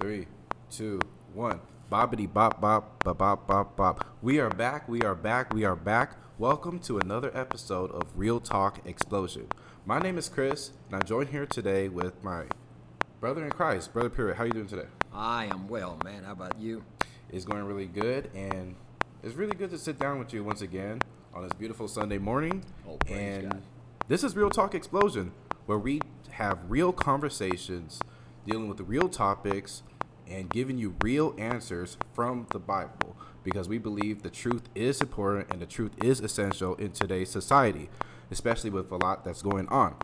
Three, two, one. Bobbity bop bop bop bop bop bop. We are back. We are back. We are back. Welcome to another episode of Real Talk Explosion. My name is Chris, and I'm joined here today with my brother in Christ, brother Pruitt. How are you doing today? I am well, man. How about you? It's going really good, and it's really good to sit down with you once again on this beautiful Sunday morning. Oh, and God. this is Real Talk Explosion, where we have real conversations dealing with the real topics and giving you real answers from the Bible because we believe the truth is important and the truth is essential in today's society, especially with a lot that's going on.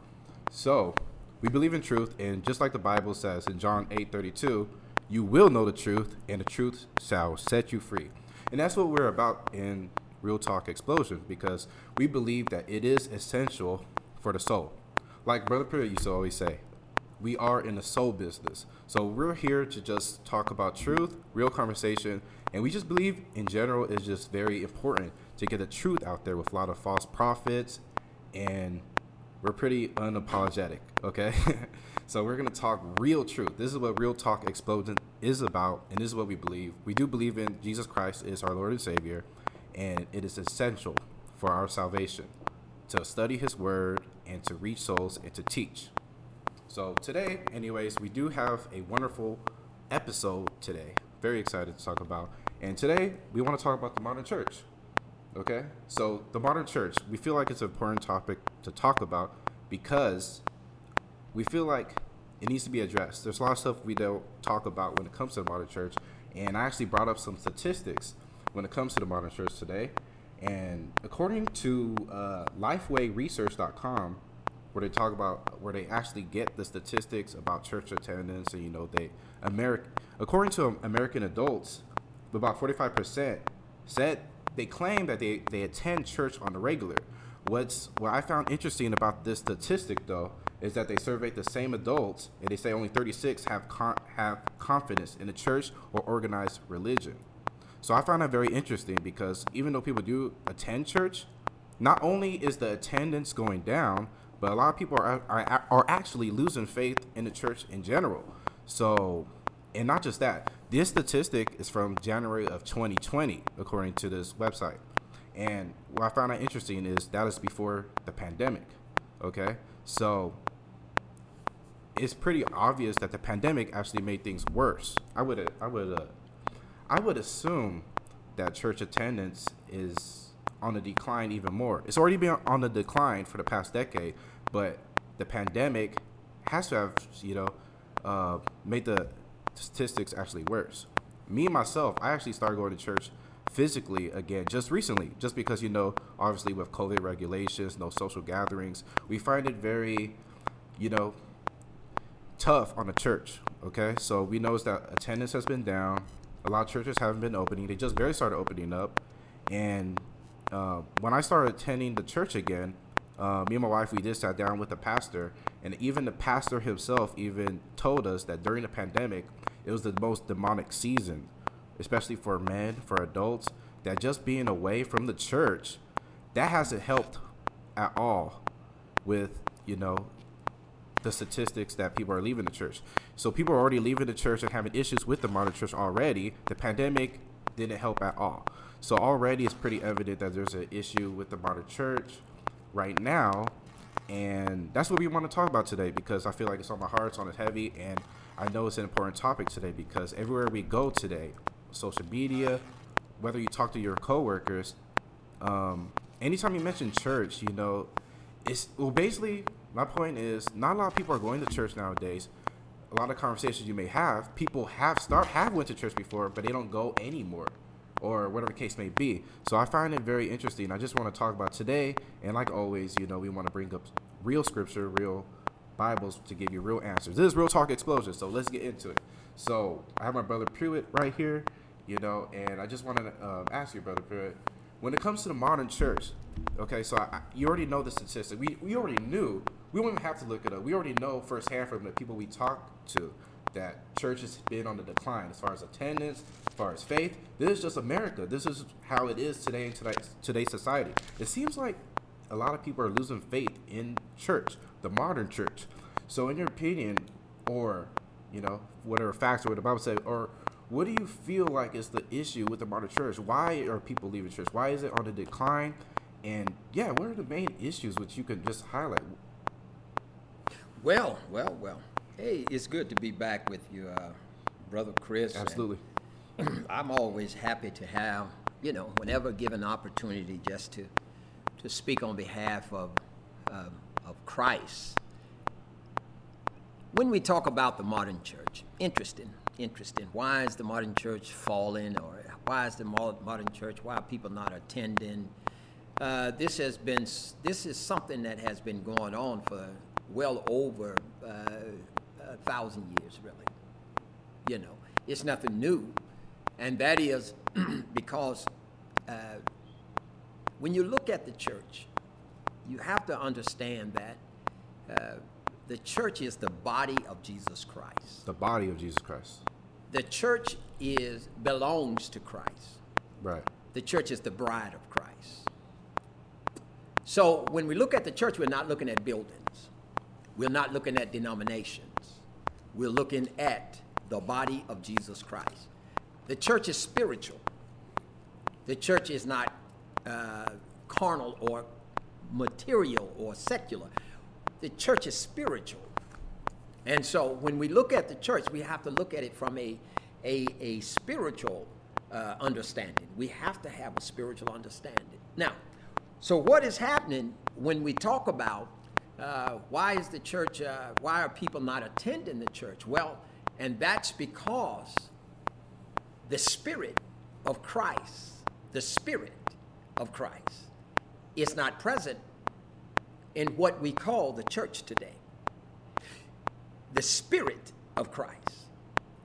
So, we believe in truth, and just like the Bible says in John 8 32, you will know the truth, and the truth shall set you free. And that's what we're about in Real Talk Explosion because we believe that it is essential for the soul. Like Brother Pruitt used to always say, we are in the soul business. So we're here to just talk about truth, real conversation, and we just believe in general it's just very important to get the truth out there with a lot of false prophets and we're pretty unapologetic, okay? so we're gonna talk real truth. This is what real talk explosion is about, and this is what we believe. We do believe in Jesus Christ is our Lord and Savior, and it is essential for our salvation to study His Word and to reach souls and to teach. So today, anyways, we do have a wonderful episode today. Very excited to talk about. And today we want to talk about the modern church. Okay? So the modern church, we feel like it's an important topic to talk about because we feel like it needs to be addressed. There's a lot of stuff we don't talk about when it comes to the modern church. And I actually brought up some statistics when it comes to the modern church today. And according to uh, LifeWayResearch.com, where they talk about where they actually get the statistics about church attendance, and you know they American according to American adults, about 45% said they claim that they, they attend church on the regular. What's what I found interesting about this statistic though is that they surveyed the same adults and they say only 36 have con- have confidence in the church or organized religion. So I found that very interesting because even though people do attend church, not only is the attendance going down, but a lot of people are, are, are actually losing faith in the church in general. So, and not just that, this statistic is from January of 2020, according to this website. And what I found out interesting is that is before the pandemic. Okay, so it's pretty obvious that the pandemic actually made things worse. I would I would uh, I would assume that church attendance is on the decline even more. It's already been on the decline for the past decade, but the pandemic has to have, you know, uh, made the statistics actually worse. Me myself, I actually started going to church physically again just recently, just because, you know, obviously with COVID regulations, no social gatherings, we find it very, you know, tough on the church. Okay, so we noticed that attendance has been down. A lot of churches haven't been opening. They just barely started opening up, and uh, when I started attending the church again, uh, me and my wife we did sat down with the pastor, and even the pastor himself even told us that during the pandemic, it was the most demonic season, especially for men, for adults. That just being away from the church, that hasn't helped at all with you know the statistics that people are leaving the church. So people are already leaving the church and having issues with the modern church already. The pandemic didn't help at all. So already it's pretty evident that there's an issue with the modern church right now. And that's what we want to talk about today because I feel like it's on my heart, it's on it heavy, and I know it's an important topic today because everywhere we go today, social media, whether you talk to your coworkers, um, anytime you mention church, you know, it's well basically my point is not a lot of people are going to church nowadays. A lot of conversations you may have, people have start have went to church before, but they don't go anymore, or whatever the case may be. So I find it very interesting. I just want to talk about today, and like always, you know, we want to bring up real scripture, real Bibles to give you real answers. This is real talk explosion. So let's get into it. So I have my brother Pruitt right here, you know, and I just want to um, ask you, brother Pruitt, when it comes to the modern church, okay, so I, you already know the statistic. We, we already knew. We don't even have to look it up. We already know firsthand from the people we talk to that church has been on the decline as far as attendance, as far as faith. This is just America. This is how it is today in today, today's society. It seems like a lot of people are losing faith in church, the modern church. So, in your opinion, or you know, whatever facts or what the Bible said, or what do you feel like is the issue with the modern church? Why are people leaving church? Why is it on the decline? And yeah, what are the main issues which you could just highlight? Well, well, well. Hey, it's good to be back with you, uh, brother Chris. Absolutely. I'm always happy to have, you know, whenever given opportunity, just to to speak on behalf of um, of Christ. When we talk about the modern church, interesting, interesting. Why is the modern church falling, or why is the modern church? Why are people not attending? Uh, this has been this is something that has been going on for well over uh, a thousand years, really you know, it's nothing new. And that is because uh, when you look at the church, you have to understand that uh, the church is the body of Jesus Christ. The body of Jesus Christ. The church is belongs to Christ. Right. The church is the bride of Christ. So when we look at the church, we're not looking at buildings. We're not looking at denominations. We're looking at the body of Jesus Christ. The church is spiritual. The church is not uh, carnal or material or secular. The church is spiritual. And so when we look at the church, we have to look at it from a, a, a spiritual uh, understanding. We have to have a spiritual understanding. Now, so what is happening when we talk about uh, why is the church, uh, why are people not attending the church? Well, and that's because the Spirit of Christ, the Spirit of Christ, is not present in what we call the church today. The Spirit of Christ.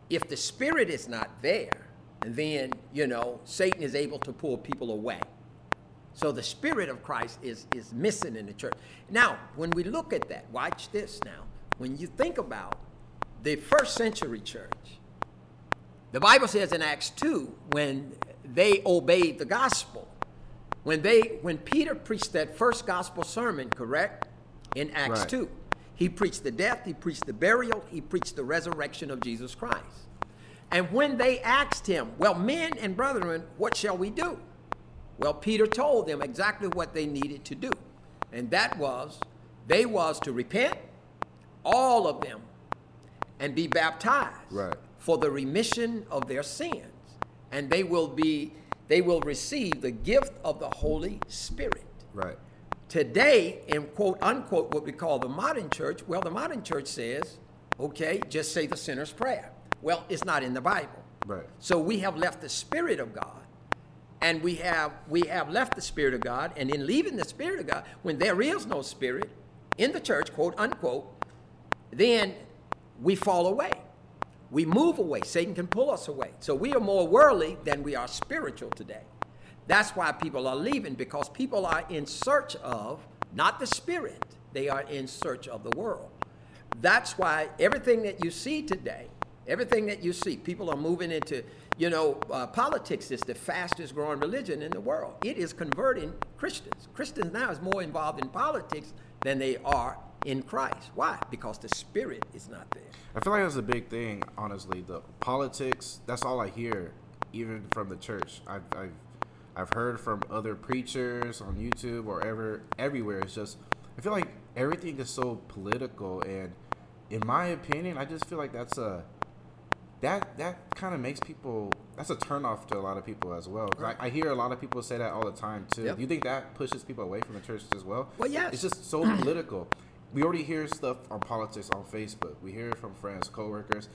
If the Spirit is not there, then, you know, Satan is able to pull people away. So the Spirit of Christ is, is missing in the church. Now, when we look at that, watch this now. When you think about the first century church, the Bible says in Acts 2, when they obeyed the gospel, when they when Peter preached that first gospel sermon, correct? In Acts Right. 2. He preached the death, he preached the burial, he preached the resurrection of Jesus Christ. And when they asked him, Well, men and brethren, what shall we do? Well, Peter told them exactly what they needed to do. And that was they was to repent, all of them, and be baptized Right. for the remission of their sins. And they will be they will receive the gift of the Holy Spirit. Right. Today, in quote unquote, what we call the modern church, well, the modern church says, okay, just say the sinner's prayer. Well, it's not in the Bible. Right. So we have left the Spirit of God, and we have we have left the Spirit of God, and in leaving the Spirit of God, when there is no Spirit in the church, quote unquote, then we fall away. We move away. Satan can pull us away. So we are more worldly than we are spiritual today. That's why people are leaving because people are in search of not the spirit, they are in search of the world. That's why everything that you see today, everything that you see, people are moving into, you know, uh, politics is the fastest growing religion in the world. It is converting Christians. Christians now is more involved in politics than they are in Christ. Why? Because the spirit is not there. I feel like that's a big thing, honestly. The politics, that's all I hear, even from the church. I've, I've, I've heard from other preachers on YouTube or ever, everywhere. It's just, I feel like everything is so political. And in my opinion, I just feel like that's a, that, that kind of makes people, that's a turnoff to a lot of people as well. 'Cause I, I hear a lot of people say that all the time too. Yep. Do you think that pushes people away from the church as well? Well, yes. It's just so political. We already hear stuff on politics on Facebook. We hear it from friends, coworkers.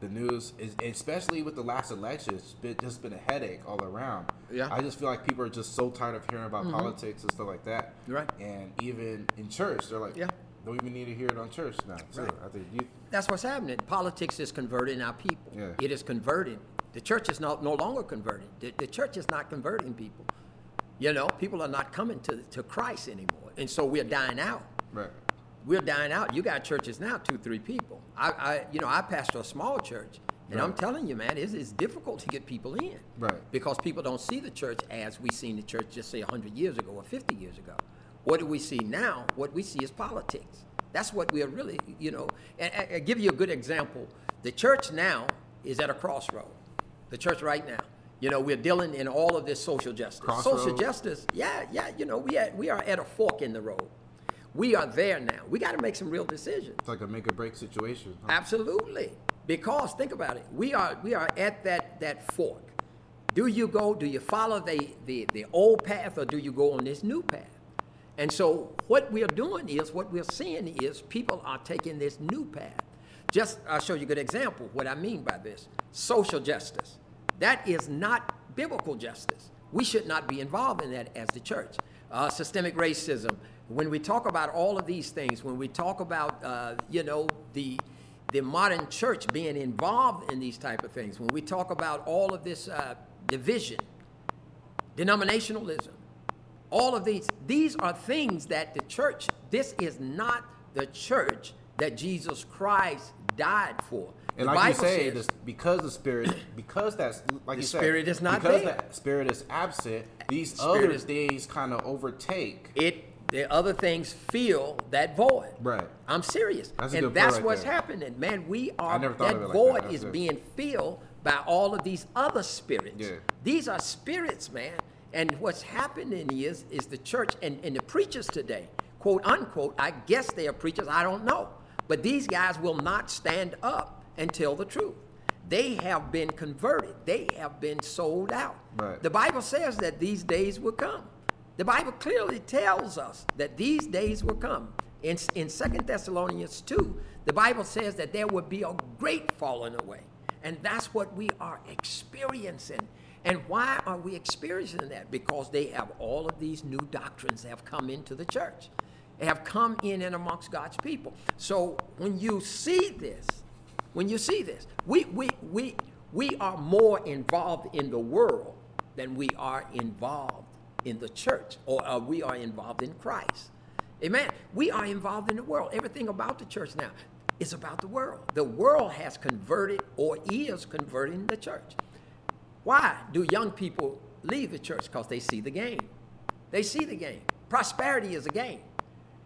The news, is, especially with the last election, it's been, just been a headache all around. Yeah. Mm-hmm. I just feel like people are just so tired of hearing about politics and stuff like that. Right. And even in church, they're like, Yeah. Don't even need to hear it on church now. Too. Right. I think you, That's what's happening. Politics is converting our people. Yeah. It is converting. The church is not, no longer converting. The, the church is not converting people. You know, people are not coming to, to Christ anymore. And so we're dying out. right. We're dying out. You got churches now, two, three people. I, I you know, I pastor a small church. And I'm telling you, man, it's, it's difficult to get people in. Right. Because people don't see the church as we seen the church just say 100 years ago or 50 years ago. What do we see now? What we see is politics. That's what we're really, you know. And, and give you a good example. The church now is at a crossroad. The church right now. You know, we're dealing in all of this social justice. Social justice, yeah, yeah. You know, we at, we are at a fork in the road. We are there now. We got to make some real decisions. It's like a make or break situation. huh? Absolutely. Because think about it. We are we are at that that fork. Do you go, do you follow the, the, the old path or do you go on this new path? And so what we're doing is what we're seeing is people are taking this new path. Just I'll show you a good example what I mean by this. Social justice. That is not biblical justice. We should not be involved in that as the church. Uh, systemic racism. When we talk about all of these things, when we talk about uh, you know the the modern church being involved in these type of things, when we talk about all of this uh, division, denominationalism, all of these, these are things that the church, this is not the church that Jesus Christ died for. And The like you say, says- this, because the spirit, because that's like The you said, is not because there. that spirit is absent. These Spirit other is- things kind of overtake. it the other things fill that void. Right. I'm serious. That's and that's right what's there. happening, man. We are that of it like void that. Is good. being filled by all of these other spirits. Yeah. These are spirits, man. And what's happening is is the church and, and the preachers today, quote unquote, I guess they are preachers, I don't know. But these guys will not stand up and tell the truth. They have been converted. They have been sold out. Right. The Bible says that these days will come. The Bible clearly tells us that these days will come. In, in 2 Thessalonians 2, the Bible says that there will be a great falling away. And that's what we are experiencing. And why are we experiencing that? Because they have all of these new doctrines that have come into the church, have come in and amongst God's people. So when you see this, when you see this, we, we, we, we are more involved in the world than we are involved in the church or uh, we are involved in Christ. Amen. We are involved in the world. Everything about the church now is about the world. The world has converted or is converting the church. Why do young people leave the church? Because they see the game. They see the game. Prosperity is a game.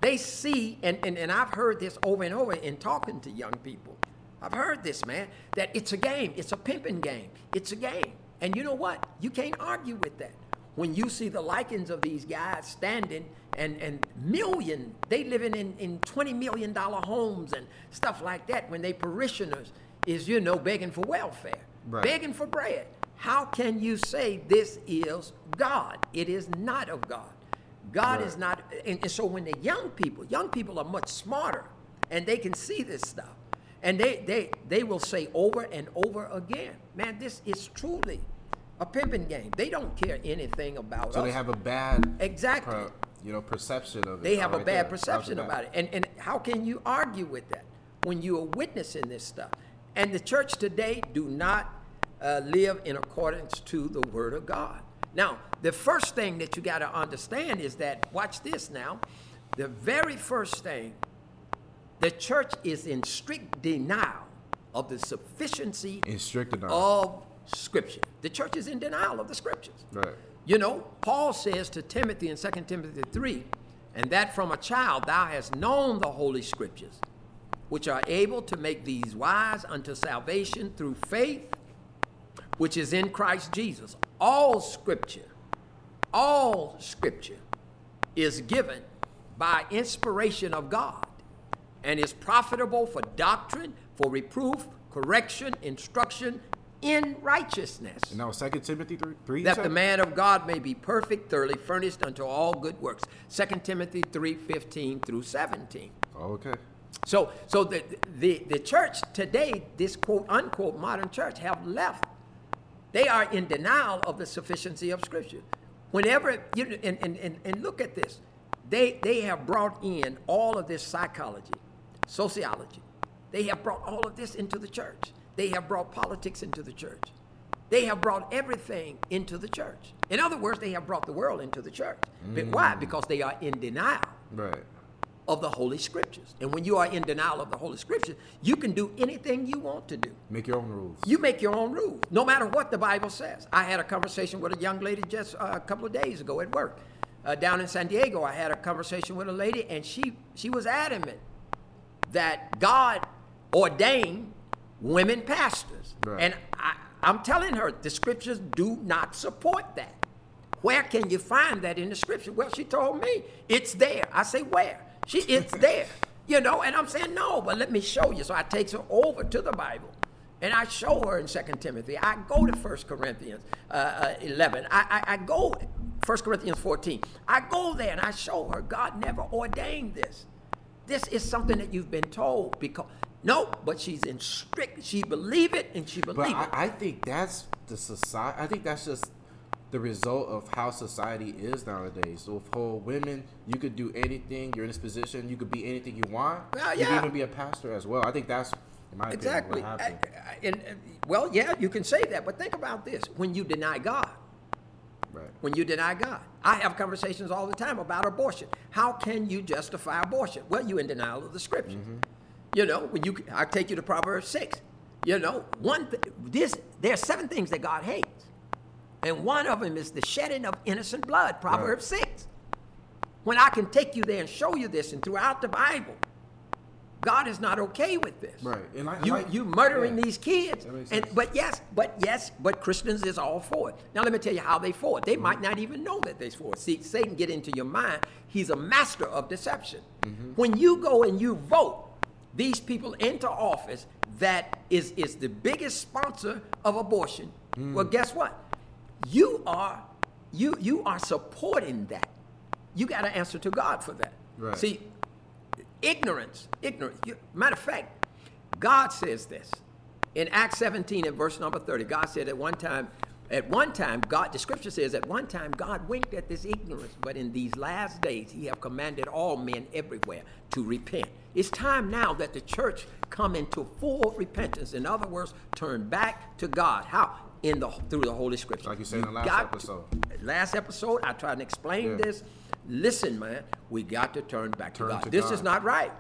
They see, and, and, and I've heard this over and over in talking to young people. I've heard this, man, that it's a game. It's a pimping game. It's a game. And you know what? You can't argue with that. When you see the likings of these guys standing and, and million, they living in, in $20 million homes and stuff like that when they parishioners is, you know, begging for welfare, Right. begging for bread. How can you say this is God? It is not of God. God Right. is not, and, and so when the young people, young people are much smarter and they can see this stuff. And they, they, they will say over and over again, man, this is truly a pimping game. They don't care anything about So us. they have a bad, Exactly. per- you know, perception of it. They have a right bad there. perception about it. And, and how can you argue with that when you are witnessing this stuff? And the church today do not uh, live in accordance to the Word of God. Now, the first thing that you got to understand is that, watch this now, the very first thing, the church is in strict denial of the sufficiency In strict denial. of Scripture. The church is in denial of the Scriptures. Right. You know, Paul says to Timothy in 2 Timothy 3, and that from a child thou hast known the holy scriptures, which are able to make these wise unto salvation through faith, which is in Christ Jesus. All scripture, all scripture is given by inspiration of God and is profitable for doctrine, for reproof, correction, instruction in righteousness And now Second Timothy three, three that said? the man of God may be perfect, thoroughly furnished unto all good works. 2 Timothy 3 15 through 17. Oh, okay. So, so the, the, the church today, this quote unquote modern church, have left. They are in denial of the sufficiency of Scripture. Whenever, you and, and, and, and look at this, they, they have brought in all of this psychology, sociology. They have brought all of this into the church. They have brought politics into the church. They have brought everything into the church. In other words, they have brought the world into the church. But why? Mm. Because they are in denial Right. Of the Holy Scriptures. And when you are in denial of the Holy Scriptures, you can do anything you want to do. Make your own rules. You make your own rules, no matter what the Bible says. I had a conversation with a young lady just uh, a couple of days ago at work. Uh, down in San Diego, I had a conversation with a lady, and she, she was adamant that God ordained women pastors. Right. And I, I'm telling her the scriptures do not support that. Where can you find that in the scripture? Well, she told me it's there. I say, where? She, it's there. You know, and I'm saying, no, but let me show you. So I takes her over to the Bible. And I show her in 2 Timothy. I go to 1 Corinthians uh, uh, 11. I, I, I go 1 Corinthians 14. I go there and I show her God never ordained this. This is something that you've been told because no, but she's in strict. She believe it and she But believe I, it. I think that's the society. I think that's just the result of how society is nowadays. So, with whole women, you could do anything. You're in this position. You could be anything you want. Well, You could even be a pastor as well. I think that's, in my Exactly. opinion, what I- I- and, and- well, yeah, you can say that, but think about this: when you deny God, right. when you deny God, I have conversations all the time about abortion. How can you justify abortion? Well, you in denial of the Scripture. Mm-hmm. You know, when you, I take you to Proverbs six. You know, one th- this there are seven things that God hates, and one of them is the shedding of innocent blood. Proverbs six. When I can take you there and show you this, and throughout the Bible, God is not okay with this. Right. And I- you like- you murdering yeah. these kids, and but yes, but yes, but Christians is all for it. Now let me tell you how they for it. They might not even know that they're for it. See, Satan get into your mind. He's a master of deception. Mm-hmm. When you go and you vote these people into office, that is is the biggest sponsor of abortion. Mm. Well, guess what? You are you you are supporting that. You got to answer to God for that. Right. See, ignorance, ignorance. You, matter of fact, God says this in Acts 17 and verse number 30. God said at one time, at one time, God, the scripture says, at one time, God winked at this ignorance, but in these last days, He have commanded all men everywhere to repent. It's time now that the church come into full repentance. In other words, turn back to God. How? In the through the Holy Scripture. Like you said in the last got to- episode. last episode, I tried to explain Yeah. this. Listen, man, we got to turn back Turn to God. to this God. is not right.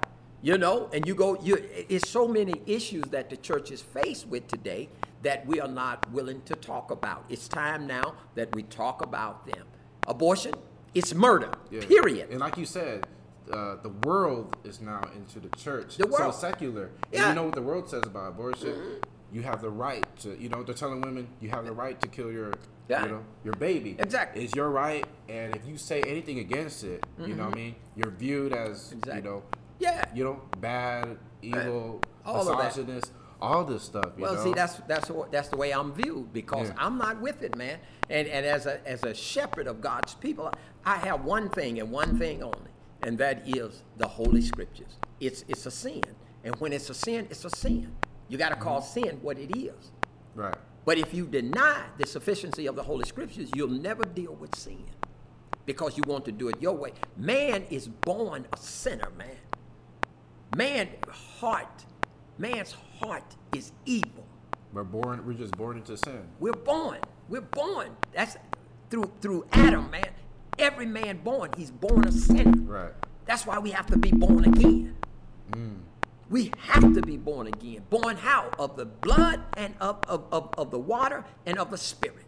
You know, and you go, you it's so many issues that the church is faced with today that we are not willing to talk about. It's time now that we talk about them. Abortion, it's murder. Yeah. Period. And like you said, uh, the world is now into the church. The world. So secular. And Yeah. you know what the world says about abortion? You have the right to, you know, they're telling women you have the right to kill your, Yeah. you know, your baby. Exactly. It's your right, and if you say anything against it, you know what I mean? You're viewed as, Mm-hmm. Exactly. you know, Yeah. you know, bad, evil, All of that. misogynist, all this stuff. You Well, know? see, that's that's what, that's the way I'm viewed because Yeah. I'm not with it, man. And and as a as a shepherd of God's people, I have one thing and one thing only, and that is the Holy Scriptures. It's it's a sin, and when it's a sin, it's a sin. You got to call Mm-hmm. sin what it is. right. But if you deny the sufficiency of the Holy Scriptures, you'll never deal with sin because you want to do it your way. Man is born a sinner, man. Man heart, man's heart is evil. We're born, we're just born into sin. We're born. We're born. That's through through Adam, man. Every man born, he's born a sinner. Right. That's why we have to be born again. Mm. We have to be born again. Born how? Of the blood and of, of, of, of the water and of the spirit.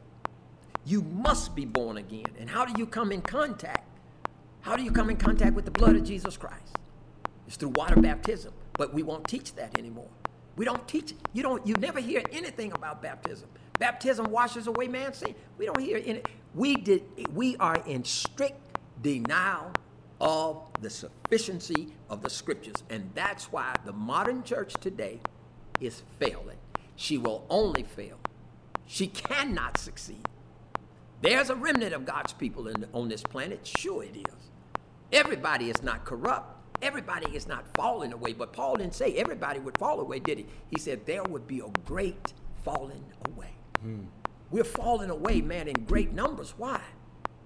You must be born again. And how do you come in contact? How do you come in contact with the blood of Jesus Christ? It's through water baptism. But we won't teach that anymore. We don't teach. You don't you never hear anything about baptism. Baptism washes away man's sin. We don't hear any we did we are in strict denial of the sufficiency of the scriptures. And that's why the modern church today is failing. She will only fail. She cannot succeed. There's a remnant of God's people in, on this planet. Sure, it is. Everybody is not corrupt. Everybody is not falling away. But Paul didn't say everybody would fall away, did he? He said there would be a great falling away. Hmm. We're falling away, man, in great numbers. Why?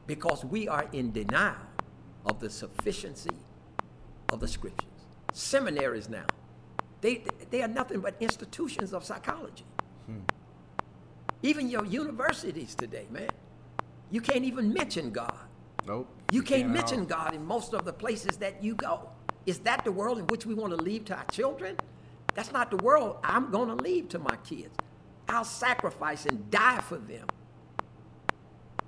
Because we are in denial of the sufficiency of the scriptures. Seminaries now, they, they are nothing but institutions of psychology. Hmm. Even your universities today, man, you can't even mention God. Nope. You can't at all. mention God in most of the places that you go. Is that the world in which we want to leave to our children? That's not the world I'm going to leave to my kids. I'll sacrifice and die for them.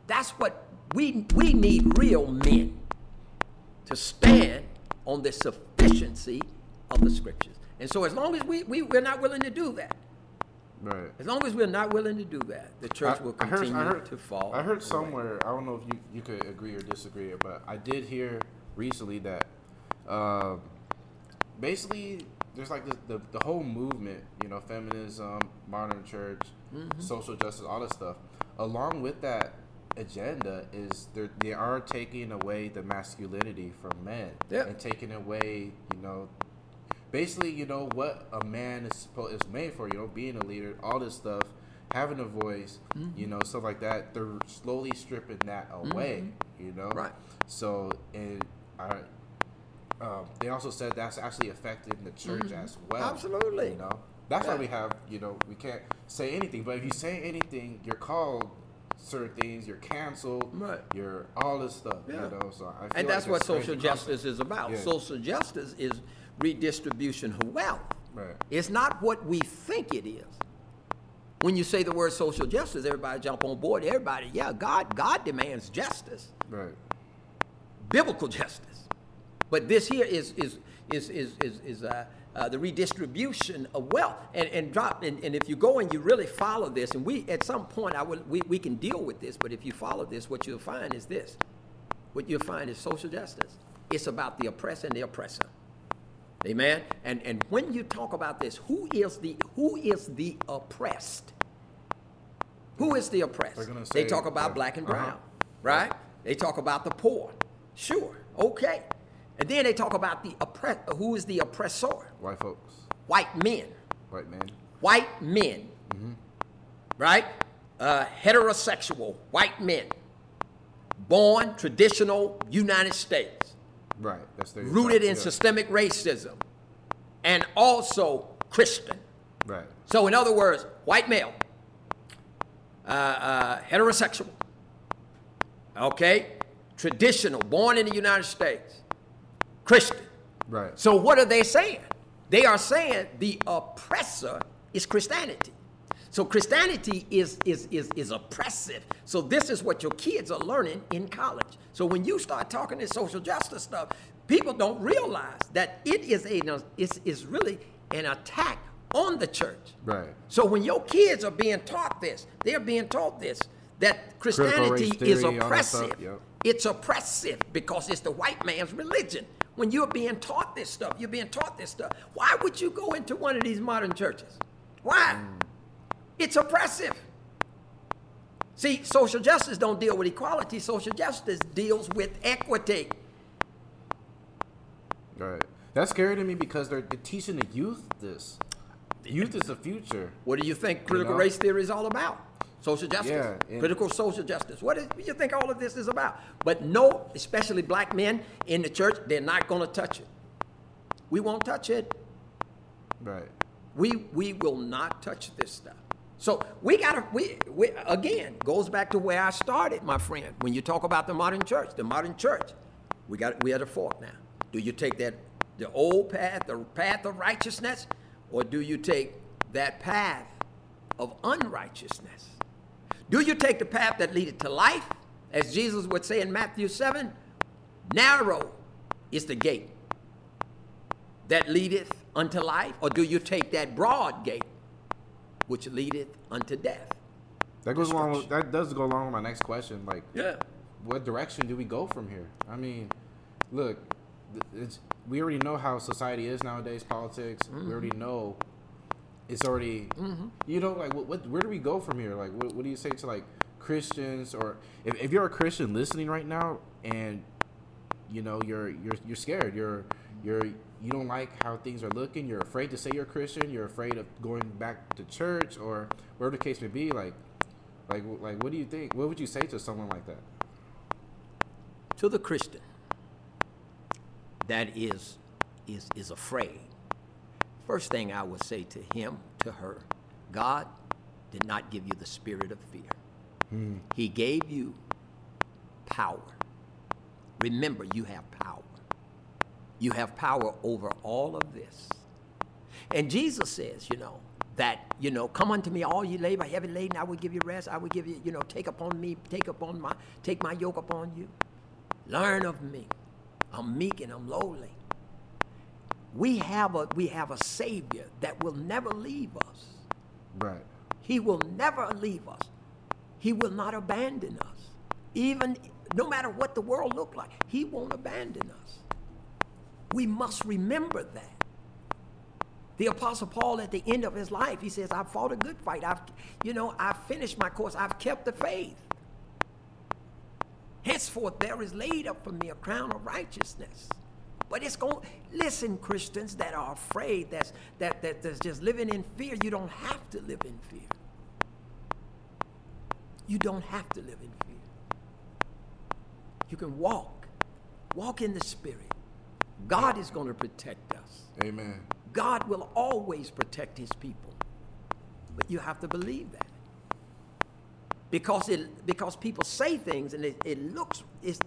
That's what we, we need real men to stand on the sufficiency of the scriptures. And so as long as we, we, we're not willing to do that, Right. as long as we're not willing to do that, the church will I heard- continue I heard, to fall. I heard away. somewhere. I don't know if you, you could agree or disagree, but I did hear recently that um, basically there's like this, the the whole movement, you know, feminism, modern church, Mm-hmm. social justice, all this stuff. Along with that agenda is they they are taking away the masculinity from men Yeah. and taking away, you know, basically, you know, what a man is supposed is made for, you know, being a leader, all this stuff, having a voice, you know, stuff like that. They're slowly stripping that away, you know. Right. So, and I, um, they also said that's actually affecting the church as well. Absolutely. You know, that's why we have, you know, we can't say anything. But if you say anything, you're called certain things. You're canceled. Right. You're all this stuff. Yeah. You know. So I feel And like that's what social justice is about. Yeah. Social justice is redistribution of wealth. Right. It's not what we think it is. When you say the word social justice, everybody jump on board. Everybody, yeah, God, God demands justice, Right. biblical justice. But this here is is is is is, is uh, uh, the redistribution of wealth. And and drop and, and if you go and you really follow this, and we at some point I will we, we can deal with this, but if you follow this, what you'll find is this. What you'll find is social justice. It's about the oppressor and the oppressor. Amen. And and when you talk about this, who is the who is the oppressed? Who is the oppressed? They're they talk about uh, black and uh-huh. brown, right? They talk about the poor. Sure, okay. And then they talk about the oppress. Who is the oppressor? White folks. White men. White men. White men. Right? Uh, heterosexual white men. Born traditional United States. Right. That's their rooted in yeah. systemic racism and also Christian. Right. So, in other words, white male, uh, uh, heterosexual, okay, traditional, born in the United States, Christian. Right. So, what are they saying? They are saying the oppressor is Christianity. So Christianity is, is, is, is oppressive. So this is what your kids are learning in college. So when you start talking this social justice stuff, people don't realize that it is a is, is really an attack on the church. Right. So when your kids are being taught this, they're being taught this that Christianity is theory, stuff, oppressive. yep. It's oppressive because it's the white man's religion. When you're being taught this stuff, you're being taught this stuff. Why would you go into one of these modern churches? Why? Mm. It's oppressive. See, social justice don't deal with equality. Social justice deals with equity. Right. That's scary to me because they're, they're teaching the youth this. The youth is the future. What do you think critical know? race theory is all about? Social justice. Yeah, and- critical social justice. What, is, what do you think all of this is about? But no, especially black men in the church, they're not going to touch it. We won't touch it. Right. We we will not touch this stuff. So we gotta we, we again goes back to where I started, my friend. When you talk about the modern church, the modern church, we got we at a fork now. Do you take that the old path, the path of righteousness, or do you take that path of unrighteousness? Do you take the path that leadeth to life, as Jesus would say in Matthew 7? Narrow is the gate that leadeth unto life, or do you take that broad gate which leadeth unto death? That goes along. With, that does go along with my next question. Like, Yeah. what direction do we go from here? I mean, look, it's, we already know how society is nowadays. Politics. We mm-hmm. already know. It's already. Mm-hmm. You know, like what, what? Where do we go from here? Like, what, what do you say to like Christians or if, if you're a Christian listening right now and you know you're you're you're scared. You're you're you don't like how things are looking. You're afraid to say you're a Christian. You're afraid of going back to church or whatever the case may be. Like, like like what do you think? What would you say to someone like that? To the Christian that is is is afraid. First thing I would say to him, to her, God did not give you the spirit of fear. Hmm. He gave you power. Remember, you have power. You have power over all of this. And Jesus says, you know, that, you know, come unto me, all ye labor, heavy laden, I will give you rest. I will give you, you know, take upon me, take upon my, take my yoke upon you. Learn of me. I'm meek and I'm lowly. We have a we have a Savior that will never leave us. Right. He will never leave us. He will not abandon us. Even no matter what the world look like, he won't abandon us. We must remember that. The apostle Paul at the end of his life, he says, I've fought a good fight. I've you know, I've finished my course. I've kept the faith. Henceforth there is laid up for me a crown of righteousness. But it's going listen, Christians that are afraid, that's that, that that's just living in fear. You don't have to live in fear. You don't have to live in fear. You can walk. Walk in the spirit. God is going to protect us. Amen. God will always protect his people. But you have to believe that. Because it because people say things and it, it looks it's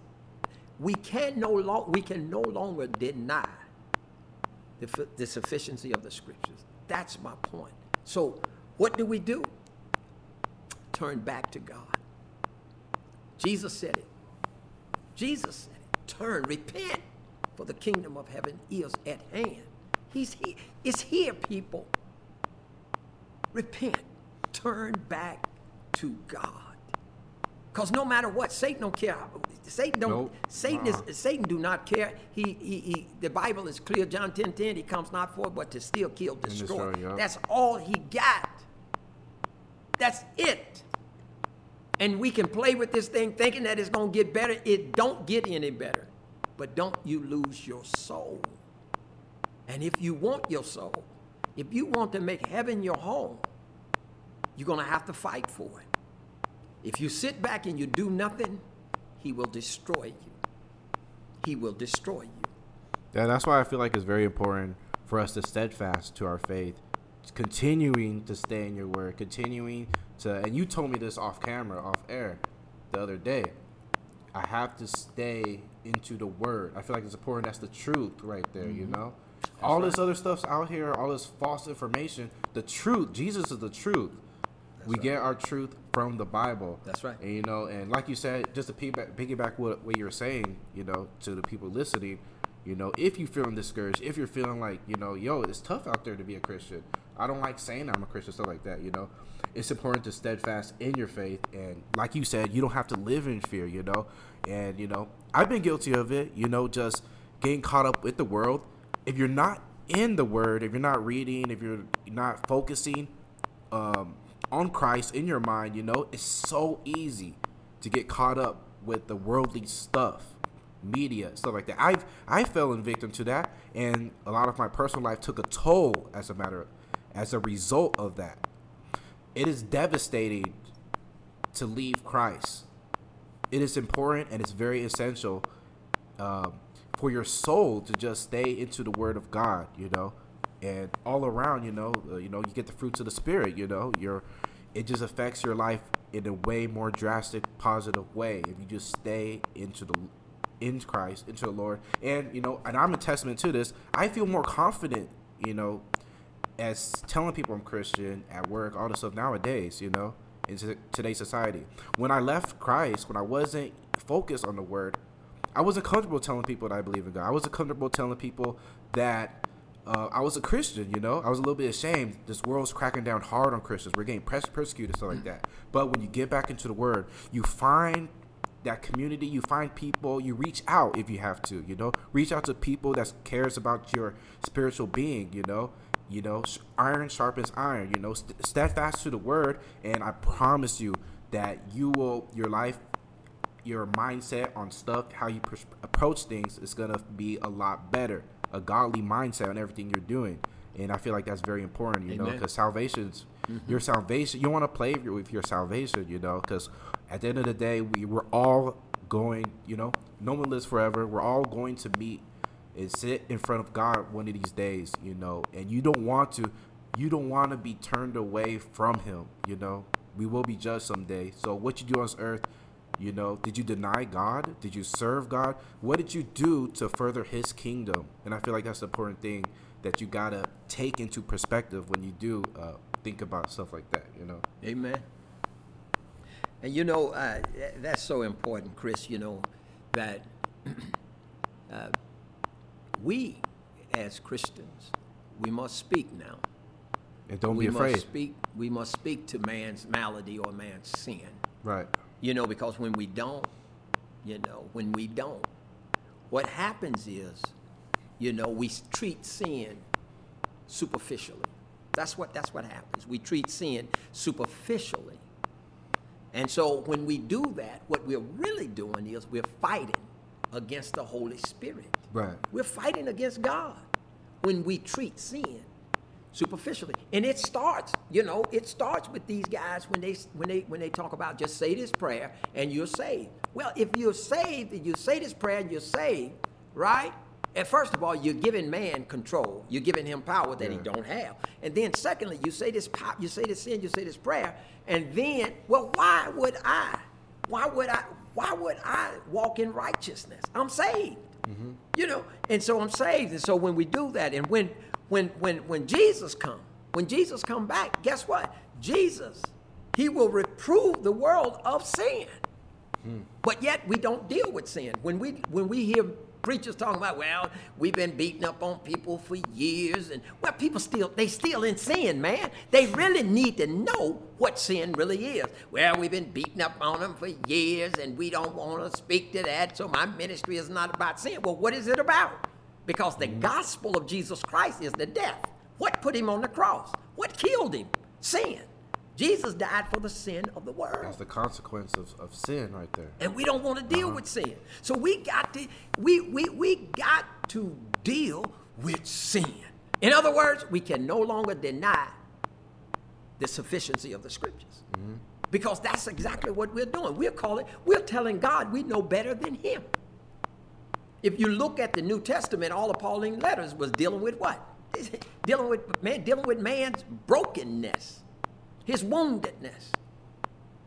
we can no long, we can no longer deny the, the sufficiency of the scriptures. That's my point. So what do we do? Turn back to God. Jesus said it. Jesus said it. Turn, repent, for the kingdom of heaven is at hand. He's here. It's here, people. Repent. Turn back to God. Because no matter what, Satan don't care. Satan don't. Nope. Satan Uh-uh. is. Satan do not care. He, he, he. The Bible is clear. John 10, 10, He comes not for but to steal, kill, destroy. destroy, yeah. That's all he got. That's it. And we can play with this thing thinking that it's gonna get better. It don't get any better. But don't you lose your soul. And if you want your soul, if you want to make heaven your home, you're gonna have to fight for it. If you sit back and you do nothing, he will destroy you. He will destroy you. Yeah, that's why I feel like it's very important for us to steadfast to our faith, continuing to stay in your word, continuing to. And you told me this off camera, off air, the other day. I have to stay into the word. I feel like it's important. That's the truth right there. You mm-hmm. know, all this other stuff's out here, all this false information. The truth, Jesus is the truth. We get our truth from the Bible. That's right. And you know, and like you said, just to piggyback, piggyback what, what you're saying, you know, to the people listening, you know, if you're feeling discouraged, if you're feeling like, you know, yo, it's tough out there to be a Christian. I don't like saying I'm a Christian, stuff like that, you know. It's important to steadfast in your faith, and like you said, you don't have to live in fear, you know. And you know, I've been guilty of it, you know, just getting caught up with the world. If you're not in the Word, if you're not reading, if you're not focusing, um, on Christ in your mind, you know, it's so easy to get caught up with the worldly stuff, media, stuff like that. I've I fell in victim to that, and a lot of my personal life took a toll as a matter, as a result of that. It is devastating to leave Christ. It is important and it's very essential um, for your soul to just stay into the Word of God. You know, and all around, you know, uh, you know, you get the fruits of the Spirit. You know, your it just affects your life in a way more drastic, positive way if you just stay into the in Christ, into the Lord. And you know, and I'm a testament to this. I feel more confident, you know, as telling people I'm Christian at work, all this stuff nowadays, you know, in today's society. When I left Christ, when I wasn't focused on the word, I wasn't comfortable telling people that I believe in God. I wasn't comfortable telling people that uh, I was a Christian, you know. I was a little bit ashamed. This world's cracking down hard on Christians. We're getting press- persecuted, stuff like that. But when you get back into the Word, you find that community. You find people. You reach out if you have to, you know. Reach out to people that cares about your spiritual being, you know. You know, iron sharpens iron. You know, st- steadfast to the Word, and I promise you that you will your life your mindset on stuff, how you pr- approach things is gonna be a lot better. A godly mindset on everything you're doing, and I feel like that's very important. You know, because salvation's mm-hmm. your salvation. You want to play with your, salvation. You know, because at the end of the day, we we're all going. You know, no one lives forever. We're all going to meet and sit in front of God one of these days. You know, and you don't want to. You don't want to be turned away from Him. You know, we will be judged someday. So what you do on this earth you know, did you deny God? Did you serve God? What did you do to further His kingdom? And I feel like that's the important thing that you gotta take into perspective when you do uh, think about stuff like that. You know. Amen. And you know, uh, that's so important, Chris, you know, that uh, we, as Christians, we must speak now. And don't we be afraid. Must speak, we must speak to man's malady or man's sin. Right. You know, because when we don't, you know, when we don't, what happens is, you know, we treat sin superficially. That's what that's what happens. We treat sin superficially. And so when we do that, what we're really doing is we're fighting against the Holy Spirit. Right. We're fighting against God when we treat sin superficially. And it starts, you know, it starts with these guys when they when they when they talk about just say this prayer and you're saved. Well, if you're saved and you say this prayer and you're saved, right? And first of all, you're giving man control. You're giving him power that he don't have. And then secondly, you say this po- you say this sin, you say this prayer, and then, well, why would I? Why would I why would I walk in righteousness? I'm saved. Mm-hmm. You know, and so I'm saved. And so when we do that, and when when when when Jesus come, when Jesus come back, guess what? Jesus, he will reprove the world of sin. But yet we don't deal with sin. When we when we hear preachers talking about, well, we've been beating up on people for years, and well, people still they still in sin, man. They really need to know what sin really is. Well, we've been beating up on them for years, and we don't want to speak to that. So my ministry is not about sin. Well, what is it about? Because the gospel of Jesus Christ is the death. What put him on the cross? What killed him? Sin. Jesus died for the sin of the world That's the consequence of, of sin right there. and we don't want to deal uh-huh. with sin. So we got to we we we got to deal with sin. In other words, we can no longer deny the sufficiency of the scriptures. Mm-hmm. Because that's exactly what we're doing. We're calling, we're telling God we know better than him. If you look at the New Testament, all the Pauline letters was dealing with what? dealing with man, dealing with man's brokenness, his woundedness.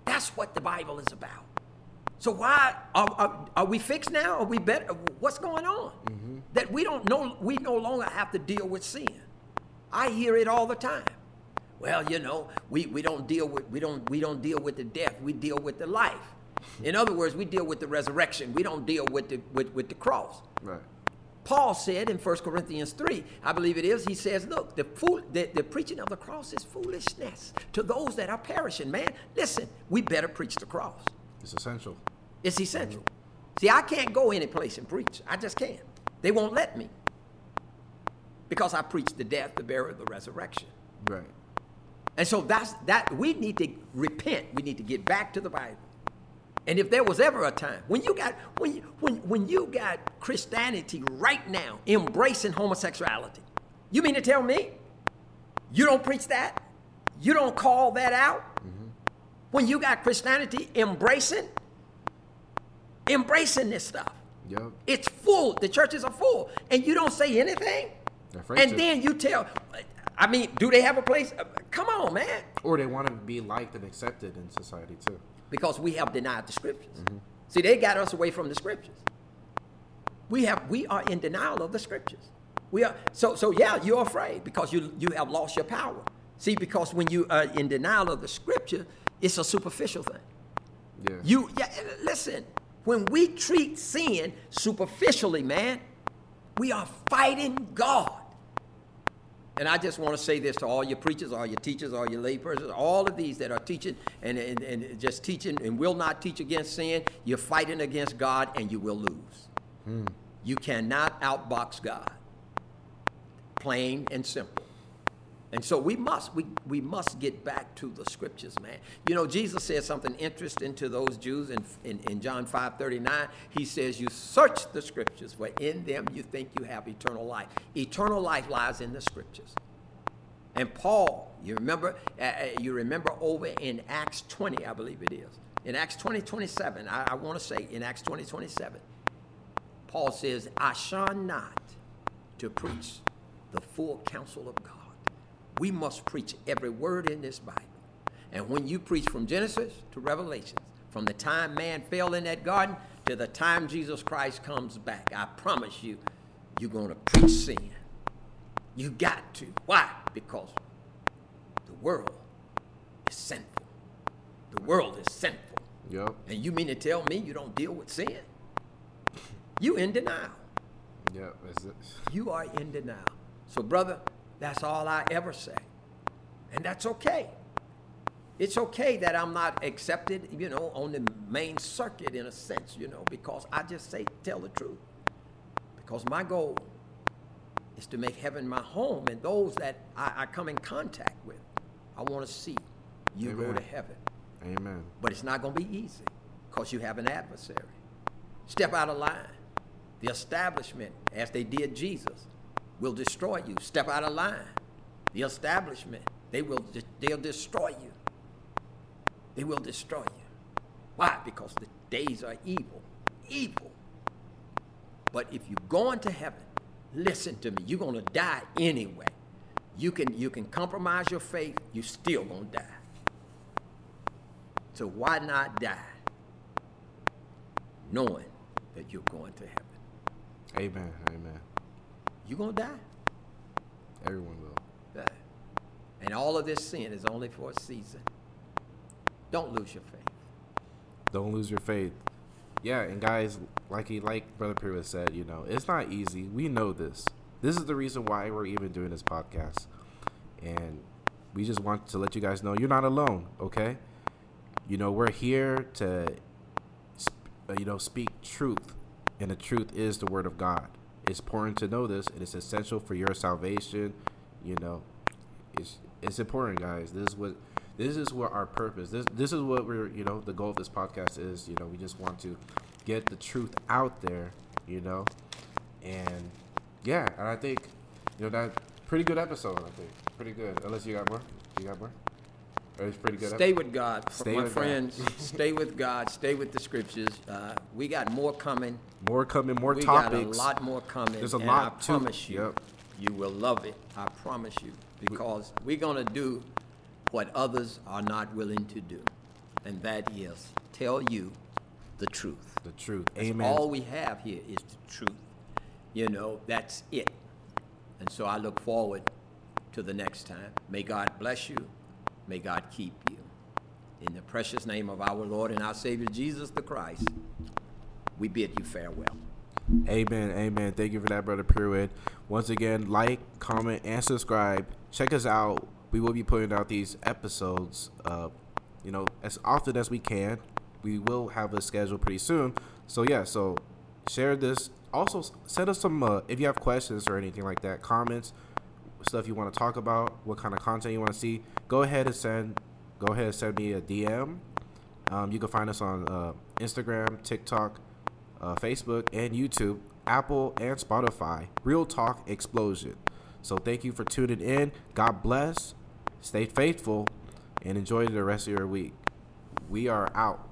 That's what the Bible is about. So why are, are, are we fixed now? Are we better? What's going on? Mm-hmm. That we don't know. We no longer have to deal with sin. I hear it all the time. Well, you know, we, we don't deal with we don't we don't deal with the death. We deal with the life. In other words, we deal with the resurrection. We don't deal with the with, with the cross. Right. Paul said in 1 Corinthians 3, I believe it is, he says, Look, the, fool, the, the preaching of the cross is foolishness to those that are perishing. Man, listen, we better preach the cross. It's essential. It's essential. See, I can't go any place and preach. I just can't. They won't let me because I preach the death, the burial, the resurrection. Right. And so that's that we need to repent. We need to get back to the Bible. And if there was ever a time when you got when you, when when you got Christianity right now embracing homosexuality, you mean to tell me you don't preach that? You don't call that out? Mm-hmm. When you got Christianity embracing embracing this stuff. Yep. It's full. The churches are full, and you don't say anything. And to. then you tell. I mean, do they have a place? Come on, man. Or they want to be liked and accepted in society too. Because we have denied the scriptures. See, they got us away from the scriptures. We have we are in denial of the scriptures. We are so so yeah, you're afraid because you you have lost your power. See, because when you are in denial of the scripture, it's a superficial thing. Yeah. You yeah, listen, when we treat sin superficially, man, we are fighting God. And I just want to say this to all your preachers, all your teachers, all your laypersons, all of these that are teaching and, and, and just teaching and will not teach against sin, you're fighting against God and you will lose. Hmm. You cannot outbox God. Plain and simple. And so we must we, we must get back to the scriptures, man. You know, Jesus said something interesting to those Jews in, in, in John 5 39. He says, You search the scriptures, for in them you think you have eternal life. Eternal life lies in the scriptures. And Paul, you remember, uh, uh, you remember over in Acts 20, I believe it is. In Acts 20, 27, I, I want to say in Acts 20, 27, Paul says, I shun not to preach the full counsel of God. We must preach every word in this Bible. And when you preach from Genesis to Revelation, from the time man fell in that garden to the time Jesus Christ comes back, I promise you, you're going to preach sin. You got to. Why? Because the world is sinful. The world is sinful. Yep. And you mean to tell me you don't deal with sin? You in denial. Yep. You are in denial. So, brother, that's all I ever say. And that's okay. It's okay that I'm not accepted, you know, on the main circuit in a sense, you know, because I just say, tell the truth. Because my goal is to make heaven my home, and those that I, I come in contact with, I want to see you go to heaven. Amen. But it's not going to be easy because you have an adversary. Step out of line. The establishment, as they did Jesus, will destroy you. Step out of line. The establishment, they will they'll destroy you. They will destroy you. Why? Because the days are evil. Evil. But if you're going to heaven, listen to me. You're to die anyway. You can you can compromise your faith, you're still to die. So why not die knowing that you're going to heaven? Amen. Amen. You're going to die. Everyone will. Die. And all of this sin is only for a season. Don't lose your faith. Don't lose your faith. Yeah, and guys, like he like Brother Pruitt said, you know, it's not easy. We know this. This is the reason why we're even doing this podcast. And we just want to let you guys know you're not alone, okay? You know, we're here to sp- uh, you know, speak truth, and the truth is the word of God. It's important to know this, and it's essential for your salvation. You know, it's it's important, guys. This is what this is what our purpose. This this is what we're you know the goal of this podcast is. You know, we just want to get the truth out there. You know, and yeah, and I think you know that pretty good episode. I think pretty good. Unless you got more, you got more. It's pretty good. Stay with God, Stay my with God. friends. stay with God. Stay with the scriptures. Uh, we got more coming. more coming, more topics. we topics. got a lot more coming. There's a and lot I to- promise you, yep. you will love it. I promise you, because we're gonna do what others are not willing to do, and that is tell you the truth. The truth. That's Amen. All we have here is the truth. You know, that's it. And so I look forward to the next time. May God bless you. May God keep you. In the precious name of our Lord and our Savior Jesus the Christ, we bid you farewell. Amen. Amen. Thank you for that, Brother Pruitt. Once again, like, comment, and subscribe. Check us out. We will be putting out these episodes, uh, you know, as often as we can. We will have a schedule pretty soon. So yeah, so share this. Also, send us some uh, if you have questions or anything like that, comments, stuff you want to talk about, what kind of content you want to see. Go ahead and send. Go ahead and send me a DM. Um, you can find us on uh, Instagram, TikTok, uh, Facebook, and YouTube, Apple, and Spotify. Real Talk Explosion. So thank you for tuning in. God bless. Stay faithful and enjoy the rest of your week. We are out.